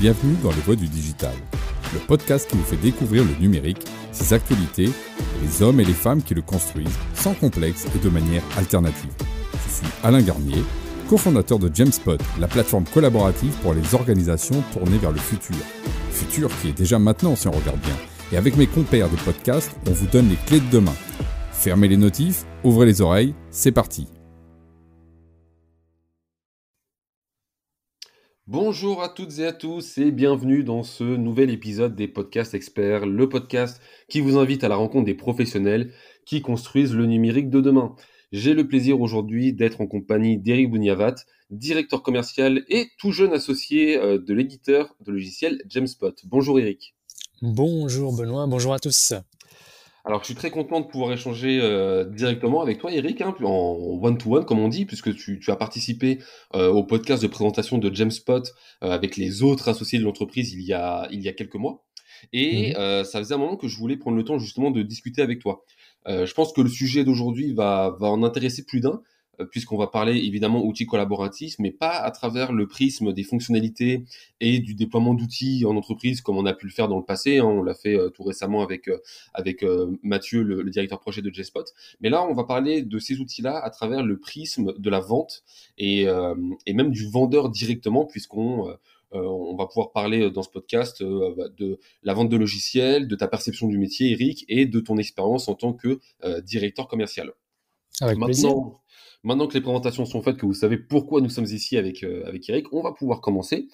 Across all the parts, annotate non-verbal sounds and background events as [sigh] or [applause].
bienvenue dans Les Voix du Digital, le podcast qui vous fait découvrir le numérique, ses actualités les hommes et les femmes qui le construisent sans complexe et de manière alternative. Je suis Alain Garnier, cofondateur de Jamespot, la plateforme collaborative pour les organisations tournées vers le futur. Futur qui est déjà maintenant si on regarde bien. Et avec mes compères des podcasts, on vous donne les clés de demain. Fermez les notifs, ouvrez les oreilles, c'est parti. Bonjour à toutes et à tous et bienvenue dans ce nouvel épisode des podcasts experts, le podcast qui vous invite à la rencontre des professionnels qui construisent le numérique de demain. J'ai le plaisir aujourd'hui d'être en compagnie d'Eric Bouniavat, directeur commercial et tout jeune associé euh, de l'éditeur de logiciel Jamespot. Bonjour Eric. Bonjour Benoît, bonjour à tous. Alors, je suis très content de pouvoir échanger euh, directement avec toi, Eric, hein, en one-to-one, comme on dit, puisque tu, as participé euh, au podcast de présentation de Jamespot euh, avec les autres associés de l'entreprise il, y a, il y a quelques mois. Et mhm. ça faisait un moment que je voulais prendre le temps justement de discuter avec toi. je pense que le sujet d'aujourd'hui va, va en intéresser plus d'un, euh, puisqu'on va parler évidemment outils collaboratifs, mais pas à travers le prisme des fonctionnalités et du déploiement d'outils en entreprise comme on a pu le faire dans le passé. Hein. on l'a fait euh, tout récemment avec euh, avec Mathieu, le, directeur projet de JSpot. Mais là, on va parler de ces outils-là à travers le prisme de la vente et, et même du vendeur directement, puisqu'on on va pouvoir parler dans ce podcast de la vente de logiciels, de ta perception du métier, Eric, et de ton expérience en tant que directeur commercial. Avec Maintenant, Maintenant que les présentations sont faites, que vous savez pourquoi nous sommes ici avec, euh, avec Eric, on va pouvoir commencer.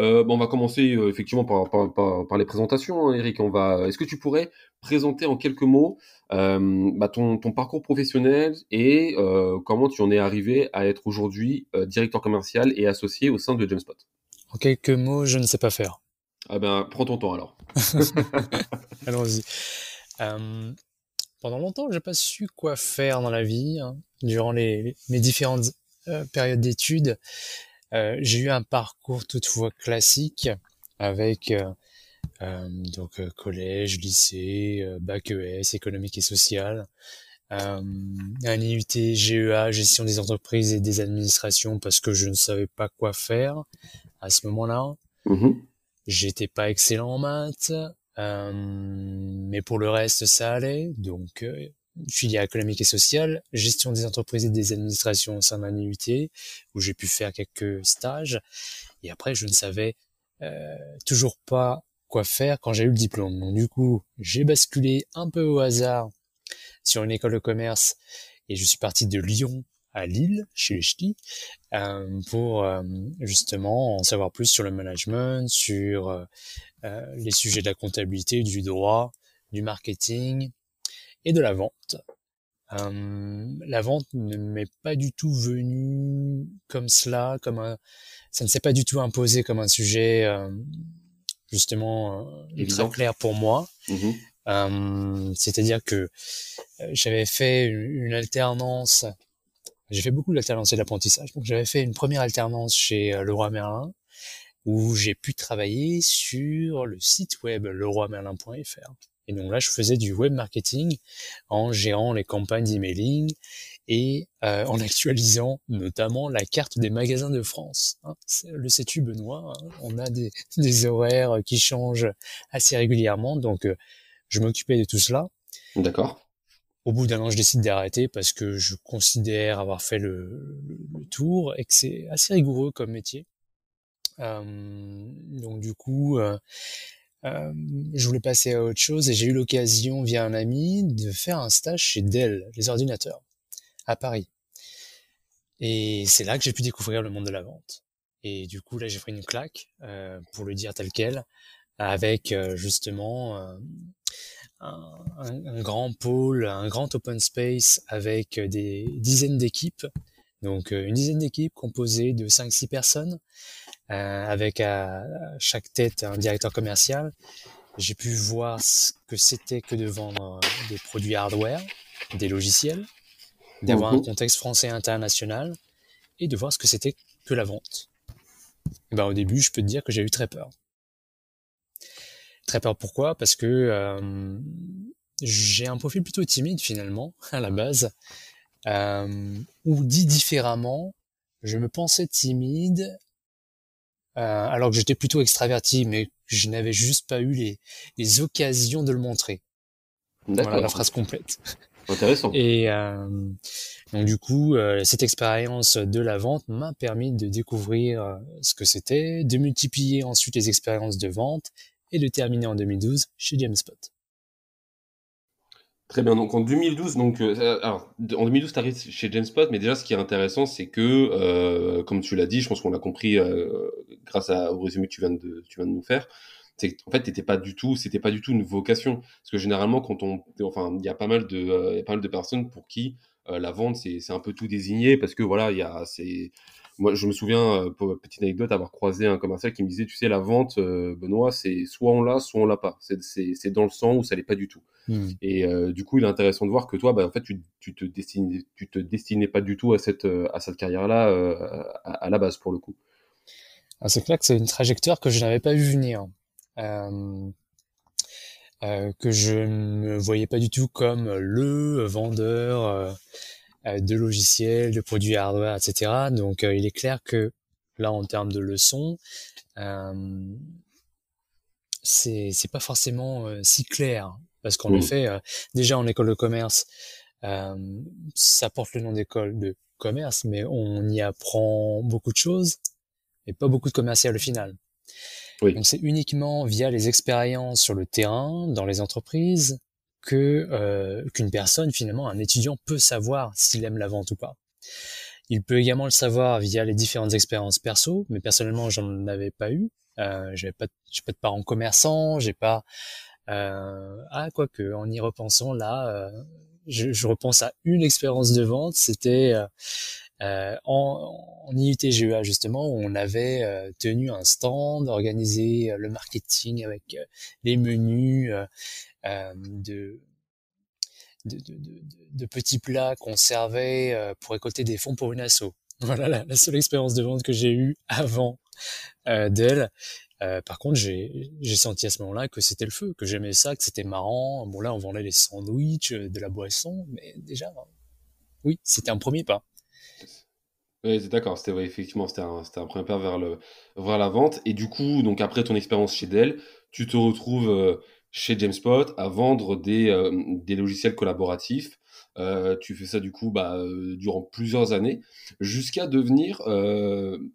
Euh, bon, on va commencer euh, effectivement par, par, par, les présentations, hein, Eric. On va. Est-ce que tu pourrais présenter en quelques mots bah, ton, ton, parcours professionnel et comment tu en es arrivé à être aujourd'hui directeur commercial et associé au sein de Jamespot? En quelques mots, je ne sais pas faire. Ah ben, prends ton temps alors. [laughs] Allons-y. Pendant longtemps, j'ai pas su quoi faire dans la vie. Hein durant les, mes différentes euh, périodes d'études. Euh, j'ai eu un parcours toutefois classique avec euh, euh donc collège, lycée, bac ES, économique et social, un IUT GEA, gestion des entreprises et des administrations parce que je ne savais pas quoi faire à ce moment-là. Mmh J'étais pas excellent en maths, mais pour le reste ça allait. Donc filière économique et sociale, gestion des entreprises et des administrations au sein d'un IUT, où j'ai pu faire quelques stages. Et après, je ne savais euh, toujours pas quoi faire quand j'ai eu le diplôme. Donc du coup, j'ai basculé un peu au hasard sur une école de commerce et je suis parti de Lyon à Lille, chez les Ch'tis, euh, pour euh, justement en savoir plus sur le management, sur euh, les sujets de la comptabilité, du droit, du marketing, et de la vente. Euh, la vente ne m'est pas du tout venue comme cela, comme un, ça ne s'est pas du tout imposé comme un sujet euh, justement euh, très clair pour moi. Mmh euh, c'est-à-dire que euh, j'avais fait une, alternance, j'ai fait beaucoup d'alternance et d'apprentissage, donc j'avais fait une première alternance chez Leroy Merlin où j'ai pu travailler sur le site web leroymerlin.fr. Et donc là, je faisais du web marketing en gérant les campagnes d'emailing et euh, en actualisant notamment la carte des magasins de France. Hein. Le sais-tu, Benoît hein? On a des, des, horaires qui changent assez régulièrement, donc euh, je m'occupais de tout cela. D'accord. Au bout d'un an, je décide d'arrêter parce que je considère avoir fait le, tour et que c'est assez rigoureux comme métier. Euh, donc du coup, euh, euh, je voulais passer à autre chose et j'ai eu l'occasion via un ami de faire un stage chez Dell, les ordinateurs, à Paris. Et c'est là que j'ai pu découvrir le monde de la vente. Et du coup, là, j'ai pris une claque, pour le dire tel quel, avec justement un, un, grand pôle, un grand open space avec des dizaines d'équipes. Donc une dizaine d'équipes composées de 5-6 personnes euh, avec à chaque tête un directeur commercial. J'ai pu voir ce que c'était que de vendre euh, des produits hardware, des logiciels, d'avoir un contexte français international et de voir ce que c'était que la vente. Et ben, au début, je peux te dire que j'ai eu très peur. Très peur pourquoi? Parce que euh, j'ai un profil plutôt timide finalement [laughs] à la base, euh, ou dit différemment, je me pensais timide alors que j'étais plutôt extraverti, mais je n'avais juste pas eu les, les occasions de le montrer. Voilà la phrase complète. Intéressant. Et euh, donc du coup, euh, cette expérience de la vente m'a permis de découvrir euh, ce que c'était, de multiplier ensuite les expériences de vente et de terminer en 2012 chez Jamespot. Très bien. Donc en 2012, donc alors en 2012, tu arrives chez Jamespot, mais déjà ce qui est intéressant, c'est que, comme tu l'as dit, je pense qu'on l'a compris grâce au résumé que tu viens de, nous faire en fait t'étais pas du tout c'était pas du tout une vocation parce que généralement quand on enfin il y a pas mal de euh, y a pas mal de personnes pour qui euh, la vente c'est c'est un peu tout désigné parce que voilà il y a c'est moi je me souviens euh, pour petite anecdote avoir croisé un commercial qui me disait tu sais la vente Benoît c'est soit on l'a soit on l'a pas. C'est dans le sang ou ça l'est pas du tout. Mmh. et du coup il est intéressant de voir que toi bah en fait tu tu te destinais tu te destinais pas du tout à cette à cette carrière là à, à, la base pour le coup. Ah, c'est clair que c'est une trajectoire que je n'avais pas vu venir. Euh, euh, que je ne me voyais pas du tout comme le vendeur euh, de logiciels, de produits hardware, etc. Donc il est clair que là, en termes de leçons, c'est c'est pas forcément si clair parce qu'en mmh. effet, déjà en école de commerce, ça porte le nom d'école de commerce, mais on y apprend beaucoup de choses et pas beaucoup de commercial au final. Donc c'est uniquement via les expériences sur le terrain, dans les entreprises, que euh, qu'une personne finalement, un étudiant peut savoir s'il aime la vente ou pas. Il peut également le savoir via les différentes expériences perso, mais personnellement j'en avais pas eu. Euh, j'ai pas, j'ai pas de parents commerçants, j'ai pas. Euh, ah quoique, en y repensant là, euh, je, je, repense à une expérience de vente. C'était euh, euh, en, en IUTGEA justement, on avait euh, tenu un stand, organisé euh, le marketing avec les menus de, de, de, de, petits plats qu'on servait pour récolter des fonds pour une asso. [laughs] Voilà la, seule expérience de vente que j'ai eue avant d'elle. Euh, par contre, j'ai senti à ce moment-là que c'était le feu, que j'aimais ça, que c'était marrant. Bon là, on vendait les sandwichs, de la boisson, mais déjà, oui, c'était un premier pas. Oui, d'accord, c'était effectivement, c'était un, un premier pas vers, le, vers la vente. Et du coup, donc après ton expérience chez Dell, tu te retrouves euh, chez Jamespot à vendre des, euh, des logiciels collaboratifs. Euh, tu fais ça du coup bah, durant plusieurs années jusqu'à devenir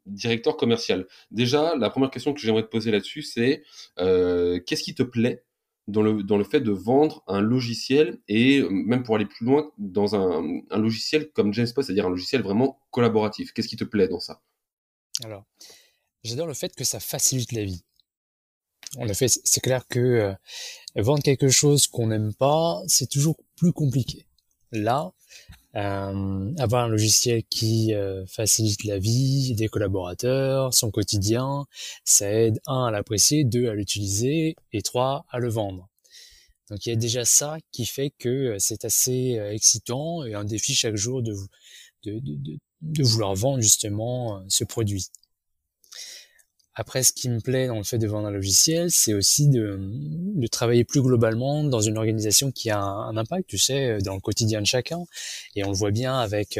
directeur commercial. Déjà, la première question que j'aimerais te poser là-dessus, c'est qu'est-ce qui te plaît dans le, dans le fait de vendre un logiciel et euh, même pour aller plus loin dans un, un logiciel comme Jamespot, c'est-à-dire un logiciel vraiment collaboratif. Qu'est-ce qui te plaît dans ça? Alors, j'adore le fait que ça facilite la vie. En effet, c'est clair que euh, vendre quelque chose qu'on n'aime pas, c'est toujours plus compliqué. Là, avoir un logiciel qui euh, facilite la vie des collaborateurs, son quotidien, ça aide un à l'apprécier, deux à l'utiliser et trois à le vendre. Donc il y a déjà ça qui fait que euh, c'est assez excitant et un défi chaque jour de, de, de, de vouloir vendre justement ce produit. Après, ce qui me plaît dans le fait de vendre un logiciel, c'est aussi de, de, travailler plus globalement dans une organisation qui a un, impact, tu sais, dans le quotidien de chacun. Et on le voit bien avec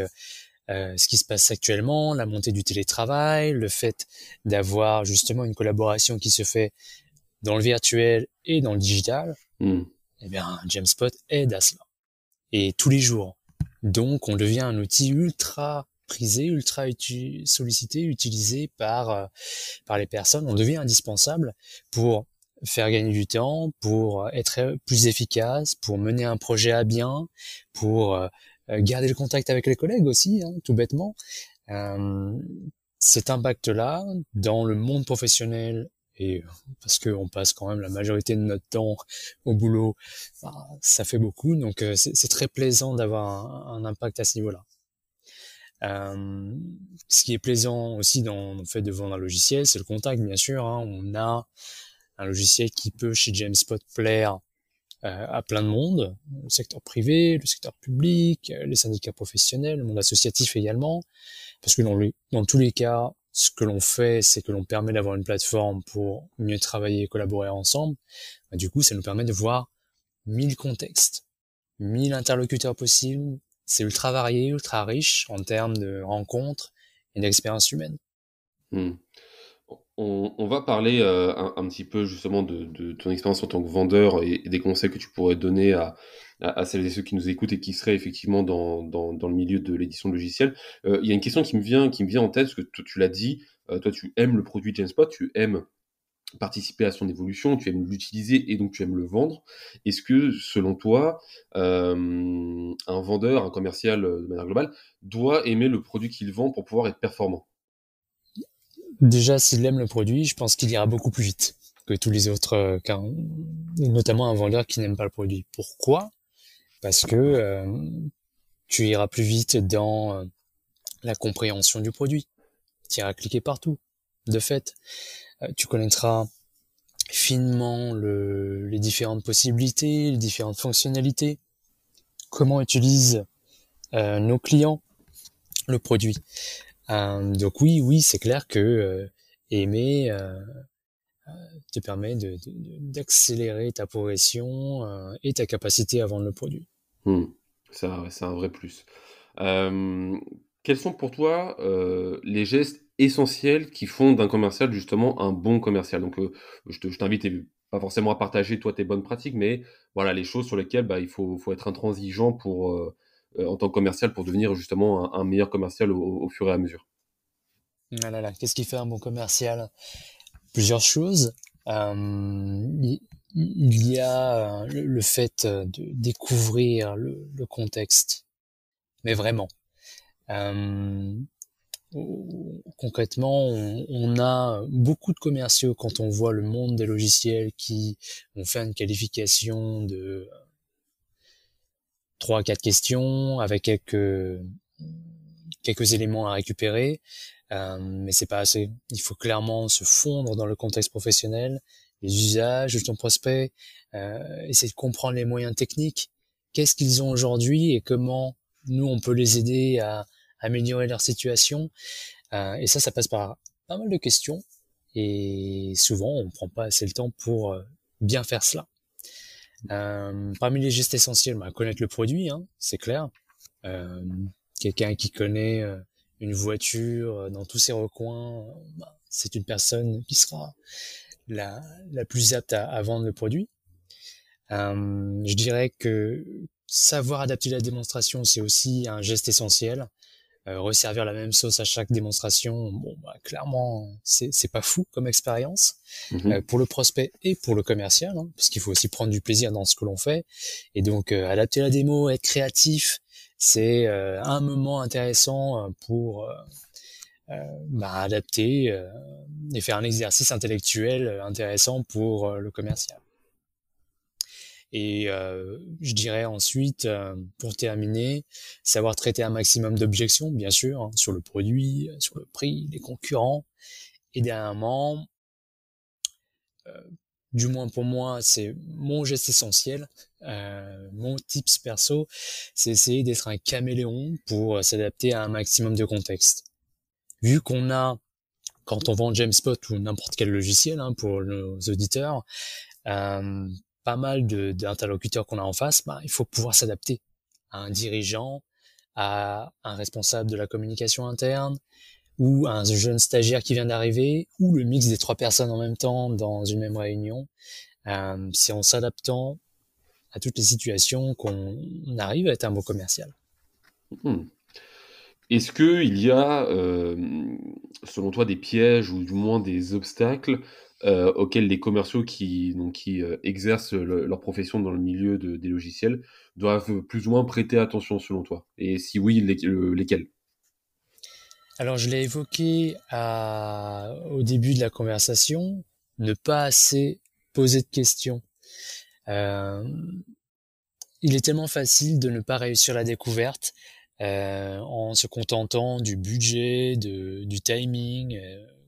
euh, ce qui se passe actuellement, la montée du télétravail, le fait d'avoir justement une collaboration qui se fait dans le virtuel et dans le digital. Mm. Eh bien, Jamespot aide à cela. Et tous les jours. Donc, on devient un outil ultra ultra sollicité, utilisé par euh, par les personnes. On devient indispensable pour faire gagner du temps, pour être plus efficace, pour mener un projet à bien, pour euh, garder le contact avec les collègues aussi, hein, tout bêtement. Euh, cet impact-là dans le monde professionnel et parce qu'on passe quand même la majorité de notre temps au boulot, bah, ça fait beaucoup. Donc c'est très plaisant d'avoir un, impact à ce niveau-là. Euh, ce qui est plaisant aussi dans le fait de vendre un logiciel, c'est le contact, bien sûr. Hein. On a un logiciel qui peut chez Jamespot plaire euh, à plein de monde, le secteur privé, le secteur public, euh, les syndicats professionnels, le monde associatif également, parce que dans, tous les cas, ce que l'on fait, c'est que l'on permet d'avoir une plateforme pour mieux travailler et collaborer ensemble. Bah, du coup, ça nous permet de voir mille contextes, mille interlocuteurs possibles, c'est ultra varié, ultra riche en termes de rencontres et d'expériences humaines. Hmm. On, va parler euh, un, petit peu justement de, ton expérience en tant que vendeur et, des conseils que tu pourrais donner à, celles et ceux qui nous écoutent et qui seraient effectivement dans, le milieu de l'édition de logiciel. Euh, il y a une question qui me vient, qui me vient en tête, parce que tu, l'as dit, euh, toi tu aimes le produit Genspot, tu aimes participer à son évolution, tu aimes l'utiliser et donc tu aimes le vendre. Est-ce que, selon toi, un vendeur, un commercial de manière globale, doit aimer le produit qu'il vend pour pouvoir être performant? Déjà, s'il aime le produit, je pense qu'il ira beaucoup plus vite que tous les autres, euh, notamment un vendeur qui n'aime pas le produit. Pourquoi? Parce que euh, tu iras plus vite dans euh, la compréhension du produit. Tu iras cliquer partout. De fait, tu connaîtras finement le, les différentes possibilités, les différentes fonctionnalités, comment utilisent nos clients le produit. Euh, donc oui, oui, c'est clair que euh, aimer euh, te permet d'accélérer ta progression et ta capacité à vendre le produit. Hmm. C'est un, vrai plus. quels sont pour toi les gestes essentiels qui font d'un commercial justement un bon commercial Donc je t'invite pas forcément à partager toi tes bonnes pratiques, mais voilà les choses sur lesquelles bah, il faut, faut être intransigeant pour euh, en tant que commercial pour devenir justement un, meilleur commercial au, fur et à mesure ah Qu'est-ce qui fait un bon commercial? Plusieurs choses. Euh, il y a euh, le fait de découvrir le, contexte, mais vraiment. Concrètement, on, a beaucoup de commerciaux quand on voit le monde des logiciels qui ont fait une qualification de trois quatre questions avec quelques quelques éléments à récupérer, euh, mais c'est pas assez. Il faut clairement se fondre dans le contexte professionnel, les usages de ton prospect, euh, essayer de comprendre les moyens techniques, qu'est-ce qu'ils ont aujourd'hui et comment nous on peut les aider à améliorer leur situation. Euh, et ça, ça passe par pas mal de questions et souvent on prend pas assez le temps pour euh, bien faire cela. Euh, parmi les gestes essentiels, bah, connaître le produit, hein, c'est clair. Quelqu'un qui connaît une voiture dans tous ses recoins, bah, c'est une personne qui sera la, la plus apte à, vendre le produit. Je dirais que savoir adapter la démonstration, c'est aussi un geste essentiel. Euh, resservir la même sauce à chaque démonstration, bon, bah, clairement, c'est pas fou comme expérience mhm. euh, pour le prospect et pour le commercial, hein, parce qu'il faut aussi prendre du plaisir dans ce que l'on fait. Et donc, euh, adapter la démo, être créatif, c'est un moment intéressant pour bah, adapter et faire un exercice intellectuel intéressant pour le commercial. Et euh, je dirais ensuite, euh, pour terminer, savoir traiter un maximum d'objections, bien sûr, hein, sur le produit, sur le prix, les concurrents. Et dernièrement, euh, du moins pour moi, c'est mon geste essentiel, euh, mon tips perso, c'est essayer d'être un caméléon pour s'adapter à un maximum de contexte. Vu qu'on a, quand on vend Jamespot ou n'importe quel logiciel hein, pour nos auditeurs, euh, pas mal d'interlocuteurs qu'on a en face, bah, il faut pouvoir s'adapter à un dirigeant, à un responsable de la communication interne, ou à un jeune stagiaire qui vient d'arriver, ou le mix des trois personnes en même temps dans une même réunion. Euh, c'est en s'adaptant à toutes les situations qu'on arrive à être un beau commercial. Hmm. Est-ce qu'il y a, euh, selon toi, des pièges ou du moins des obstacles euh, auxquels les commerciaux qui, donc, qui euh, exercent leur profession dans le milieu des logiciels doivent plus ou moins prêter attention selon toi? Et si oui, lesquels? Alors je l'ai évoqué au début de la conversation, ne pas assez poser de questions. Euh, il est tellement facile de ne pas réussir la découverte en se contentant du budget, de, du timing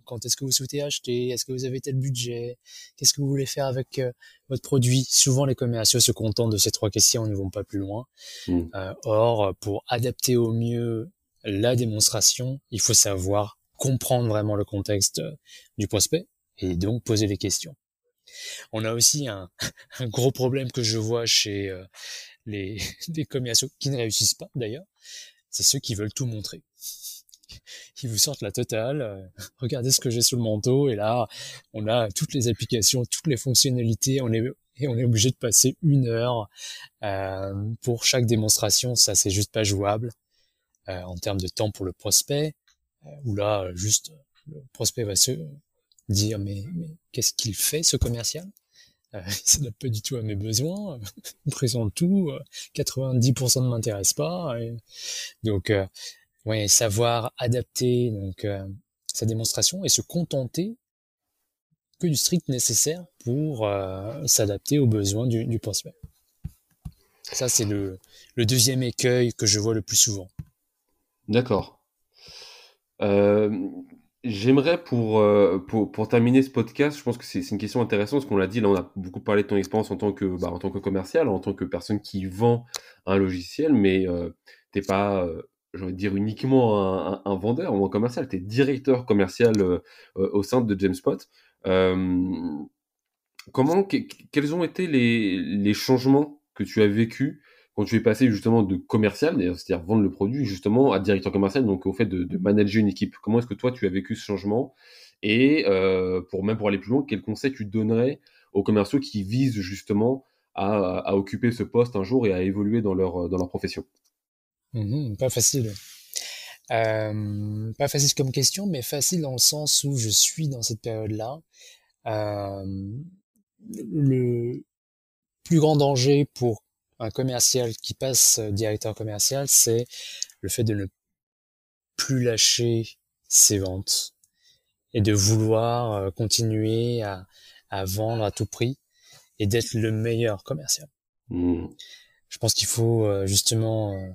quand est-ce que vous souhaitez acheter, est-ce que vous avez tel budget, qu'est-ce que vous voulez faire avec euh, votre produit. Souvent, les commerciaux se contentent de ces trois questions, ne vont pas plus loin. Hmm. Euh, or, pour adapter au mieux la démonstration, il faut savoir comprendre vraiment le contexte euh, du prospect et donc poser les questions. On a aussi [laughs] un, gros problème que je vois chez les, [laughs] les commerciaux qui ne réussissent pas d'ailleurs, c'est ceux qui veulent tout montrer [laughs] ils vous sortent la totale. Euh, regardez ce que j'ai sous le manteau et là, on a toutes les applications, toutes les fonctionnalités. On est et on est obligé de passer une heure euh, pour chaque démonstration. Ça, c'est juste pas jouable euh, en termes de temps pour le prospect. Euh, où là, juste le prospect va se dire mais, qu'est-ce qu'il fait ce commercial? Euh, [laughs] Il s'adapte pas du tout à mes besoins. [laughs] il présente tout. 90% ne m'intéresse pas. donc ouais, savoir adapter donc sa démonstration et se contenter que du strict nécessaire pour euh, s'adapter aux besoins du, prospect. Ça, c'est le, le, deuxième écueil que je vois le plus souvent. D'accord. Euh, J'aimerais pour, euh, pour, terminer ce podcast, je pense que c'est une question intéressante, parce qu'on l'a dit, là on a beaucoup parlé de ton expérience en tant que bah, en tant que commercial, en tant que personne qui vend un logiciel, mais euh, t'es pas, euh, j'ai envie dire uniquement un, vendeur ou un commercial, tu es directeur commercial euh, au sein de JamesPot. Euh, comment, quels ont été les, changements que tu as vécu quand tu es passé justement de commercial, c'est-à-dire vendre le produit, justement à directeur commercial, donc au fait de, manager une équipe? Comment est-ce que toi tu as vécu ce changement? Et euh, pour même pour aller plus loin, quels conseils tu donnerais aux commerciaux qui visent justement à, occuper ce poste un jour et à évoluer dans leur profession? Mmh Pas facile. Euh, pas facile comme question, mais facile dans le sens où je suis dans cette période-là. Euh, le plus grand danger pour un commercial qui passe directeur commercial, c'est le fait de ne plus lâcher ses ventes et de vouloir euh, continuer à, à vendre à tout prix et d'être le meilleur commercial. Mmh je pense qu'il faut euh, justement euh,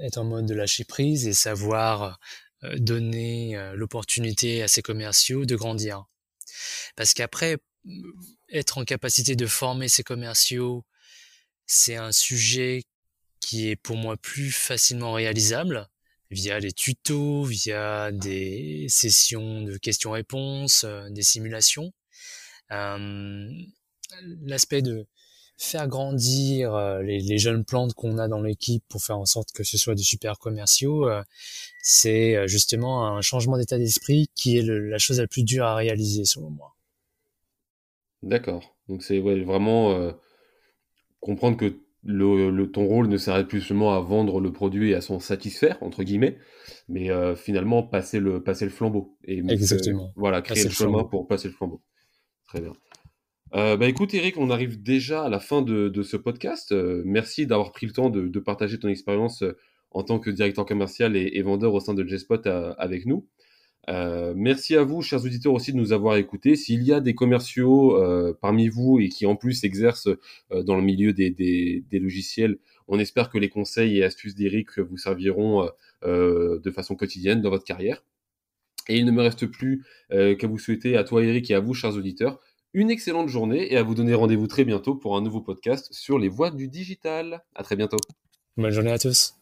être en mode de lâcher prise et savoir euh, donner l'opportunité à ses commerciaux de grandir. Parce qu'après, être en capacité de former ses commerciaux, c'est un sujet qui est pour moi plus facilement réalisable via des tutos, via des sessions de questions-réponses, des simulations. L'aspect de faire grandir euh, les, jeunes plantes qu'on a dans l'équipe pour faire en sorte que ce soit des super commerciaux, euh, c'est euh, justement un changement d'état d'esprit qui est la chose la plus dure à réaliser selon moi. D'accord. Donc c'est vraiment comprendre que le, ton rôle ne s'arrête plus seulement à vendre le produit et à s'en satisfaire entre guillemets, mais finalement passer le passer le flambeau et Exactement. voilà créer le, chemin pour passer le flambeau. Très bien. Euh, bah écoute Eric, on arrive déjà à la fin de, de ce podcast. Euh, merci d'avoir pris le temps de, de partager ton expérience euh, en tant que directeur commercial et, vendeur au sein de J-Spot euh, avec nous. merci à vous, chers auditeurs, aussi de nous avoir écoutés. S'il y a des commerciaux parmi vous et qui en plus exercent dans le milieu des, des, des, logiciels, on espère que les conseils et astuces d'Eric vous serviront de façon quotidienne dans votre carrière. Et il ne me reste plus qu'à vous souhaiter à toi Eric et à vous, chers auditeurs, une excellente journée et à vous donner rendez-vous très bientôt pour un nouveau podcast sur les voies du digital. À très bientôt. Bonne journée à tous.